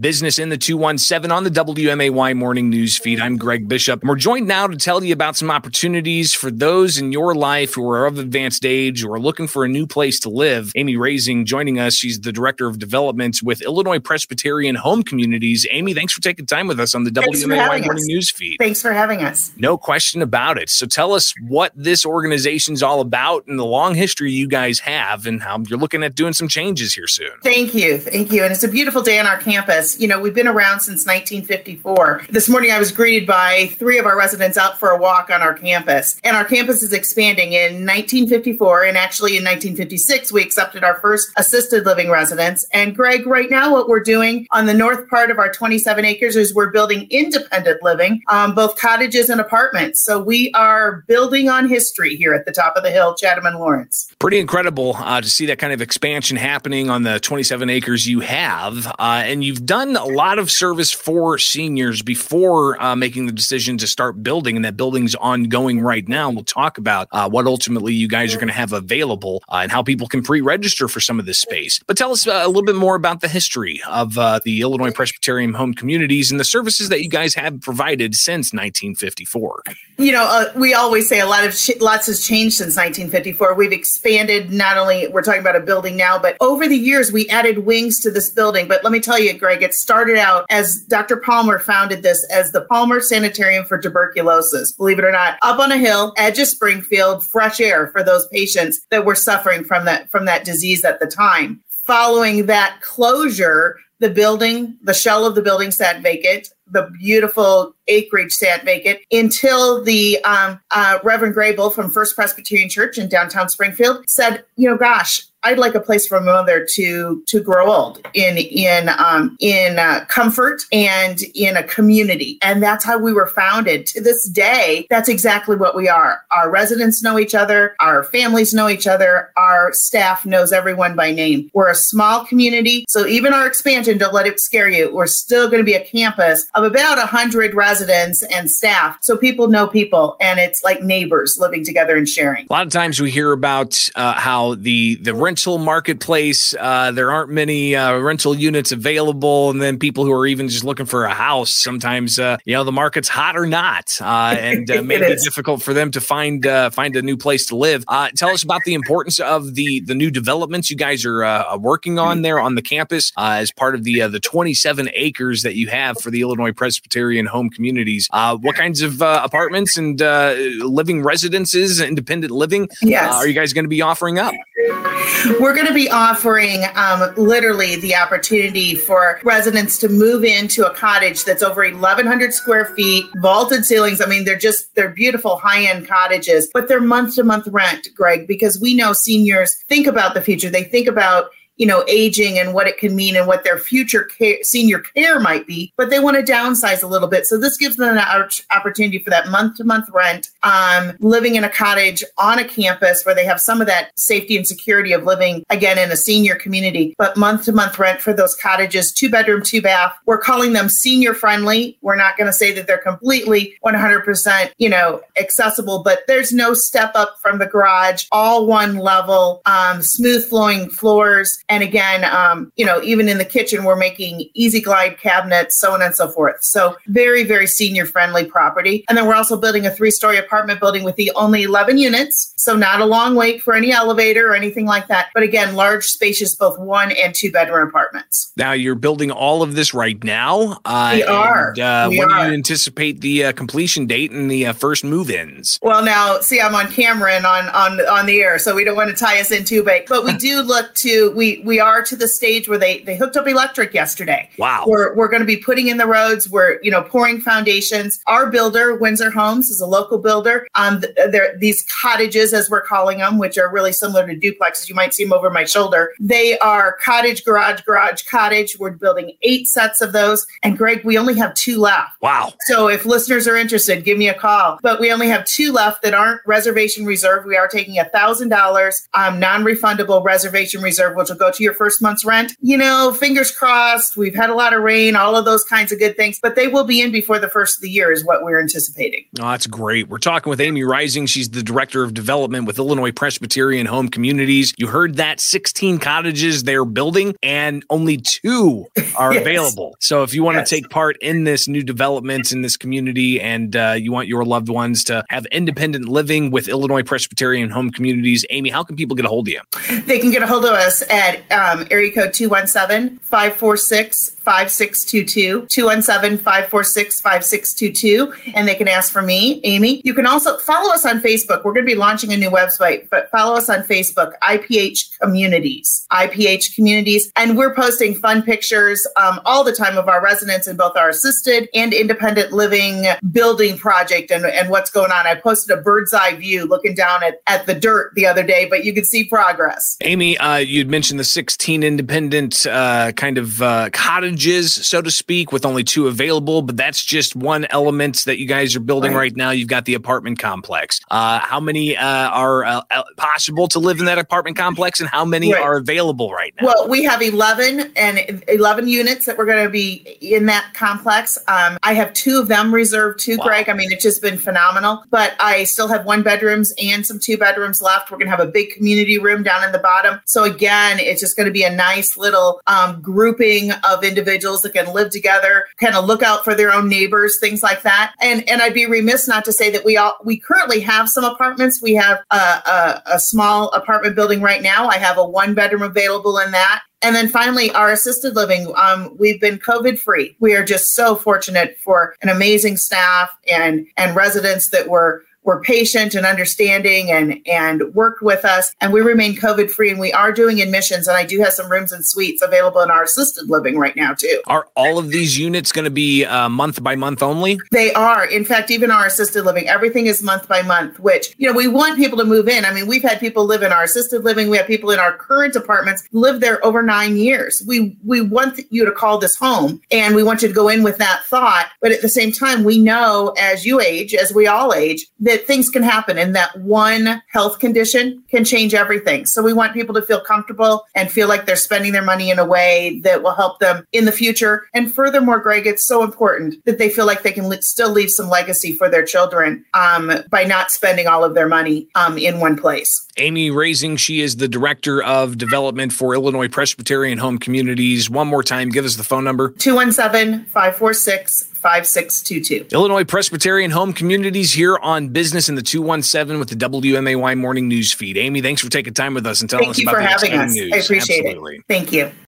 Business in the 217 on the WMAY morning news feed. I'm Greg Bishop. And we're joined now to tell you about some opportunities for those in your life who are of advanced age or are looking for a new place to live. Amy Raising joining us. She's the director of development with Illinois Presbyterian Home Communities. Amy, thanks for taking time with us on the thanks WMAY morning news feed. Thanks for having us. No question about it. So tell us what this organization's all about and the long history you guys have and how you're looking at doing some changes here soon. Thank you. Thank you. And it's a beautiful day on our campus you know, we've been around since 1954. This morning I was greeted by three of our residents out for a walk on our campus. And our campus is expanding in 1954 and actually in 1956 we accepted our first assisted living residents. And Greg, right now what we're doing on the north part of our 27 acres is we're building independent living, um, both cottages and apartments. So we are building on history here at the top of the hill, Chatham and Lawrence. Pretty incredible uh, to see that kind of expansion happening on the 27 acres you have. Uh, and you've done done a lot of service for seniors before uh, making the decision to start building, and that building's ongoing right now. We'll talk about uh, what ultimately you guys are going to have available uh, and how people can pre-register for some of this space. But tell us uh, a little bit more about the history of uh, the Illinois Presbyterian Home Communities and the services that you guys have provided since 1954. You know, uh, we always say a lot of lots has changed since 1954. We've expanded. Not only we're talking about a building now, but over the years we added wings to this building. But let me tell you, Greg, it started out as Dr. Palmer founded this as the Palmer Sanitarium for Tuberculosis. Believe it or not, up on a hill, edge of Springfield, fresh air for those patients that were suffering from that from that disease at the time. Following that closure, the building, the shell of the building sat vacant. The beautiful acreage sat vacant until the um, uh, Reverend Grable from First Presbyterian Church in downtown Springfield said, you know, gosh, I'd like a place for my mother to to grow old in in um, in uh, comfort and in a community, and that's how we were founded. To this day, that's exactly what we are. Our residents know each other, our families know each other, our staff knows everyone by name. We're a small community, so even our expansion, don't let it scare you. We're still going to be a campus of about a hundred residents and staff, so people know people, and it's like neighbors living together and sharing. A lot of times we hear about uh, how the the rent rental marketplace. Uh, there aren't many uh, rental units available, and then people who are even just looking for a house. Sometimes, uh, you know, the market's hot or not, uh, and uh, may be difficult for them to find uh, find a new place to live. tell us about the importance of the the new developments you guys are working on there on the campus as part of the the 27 acres that you have for the Illinois Presbyterian Home Communities. what kinds of apartments and living residences, independent living, yes. are you guys going to be offering up? We're going to be offering um, literally the opportunity for residents to move into a cottage that's over 1,100 square feet, vaulted ceilings. I mean, they're just, they're beautiful high end cottages, but they're month to month rent, Greg, because we know seniors think about the future. They think about you know, aging and what it can mean and what their future care, senior care might be, but they want to downsize a little bit. So this gives them an opportunity for that month to month rent, um, living in a cottage on a campus where they have some of that safety and security of living again in a senior community, but month to month rent for those cottages, two bedroom, two bath. We're calling them senior friendly. We're not going to say that they're completely 100%, you know, accessible, but there's no step up from the garage, all one level, um, smooth flowing floors and again, um, you know, even in the kitchen, we're making easy glide cabinets, so on and so forth. So very, very senior friendly property. And then we're also building a three story apartment building with the only 11 units. So not a long wait for any elevator or anything like that. But again, large, spacious, both one and two bedroom apartments. Now you're building all of this right now. Uh, we are. And, uh, we when are. do you anticipate the uh, completion date and the uh, first move ins? Well, now see, I'm on camera and on on on the air, so we don't want to tie us in too big. But we do look to we we are to the stage where they they hooked up electric yesterday. Wow. We're we're going to be putting in the roads. We're you know pouring foundations. Our builder, Windsor Homes, is a local builder. Um, there these cottages, as we're calling them, which are really similar to duplexes. You might see them over my shoulder. They are cottage, garage, garage, cottage. We're building eight sets of those. And Greg, we only have two left. Wow. So if listeners are interested, give me a call. But we only have two left that aren't reservation reserved. We are taking a thousand dollars um, non-refundable reservation reserve, which will go go to your first month's rent. You know, fingers crossed. We've had a lot of rain, all of those kinds of good things, but they will be in before the first of the year, is what we're anticipating. Oh, that's great. We're talking with Amy Rising. She's the director of development with Illinois Presbyterian Home Communities. You heard that 16 cottages they're building, and only two are yes. available. So if you want yes. to take part in this new development in this community and uh, you want your loved ones to have independent living with Illinois Presbyterian Home Communities, Amy, how can people get a hold of you? They can get a hold of us at um, area code 217 546 5622 217 546 5622 and they can ask for me amy. You can also follow us on facebook. We're going to be launching a new website but follow us on facebook iph communities iph communities. And we're posting fun pictures um, all the time of our residents in both our assisted and independent living building project and, and what's going on. I posted a bird's eye view looking down at, at the dirt the other day but you can see progress. Amy uh, you'd mentioned the 16 independent uh, kind of uh, cottage so to speak, with only two available. But that's just one element that you guys are building right, right now. You've got the apartment complex. Uh, how many uh, are uh, possible to live in that apartment complex, and how many right. are available right now? Well, we have eleven and eleven units that we're going to be in that complex. Um, I have two of them reserved too, wow. Greg. I mean, it's just been phenomenal. But I still have one bedrooms and some two bedrooms left. We're going to have a big community room down in the bottom. So again, it's just going to be a nice little um, grouping of individuals individuals that can live together, kind of look out for their own neighbors, things like that. And and I'd be remiss not to say that we all we currently have some apartments. We have a, a, a small apartment building right now. I have a one bedroom available in that. And then finally, our assisted living. Um, we've been COVID free. We are just so fortunate for an amazing staff and and residents that were were patient and understanding and and worked with us. And we remain covid free and we are doing admissions and i do have some rooms and suites available in our assisted living right now too. Are all of these units going to be uh, month by month only? They are. In fact even our assisted living everything is month by month which you know we want people to move in. I mean we've had people live in our assisted living. We have people in our current apartments live there over nine years. We we want you to call this home and we want you to go in with that thought. But at the same time we know as you age as we all age that things can happen and that one health condition can change everything. So we want people to feel comfortable and feel like they're spending their money in a way that will help them in the future. And furthermore, Greg, it's so important that they feel like they can li- still leave some legacy for their children um, by not spending all of their money um, in one place. Amy Raising, she is the director of development for Illinois Presbyterian Home Communities. One more time, give us the phone number 217 546 5622. Illinois Presbyterian Home Communities here on Business in the 217 with the WMAY Morning News Feed. Amy, thanks for taking time with us and telling Thank us about the having us. News. I appreciate Absolutely. it. Thank you.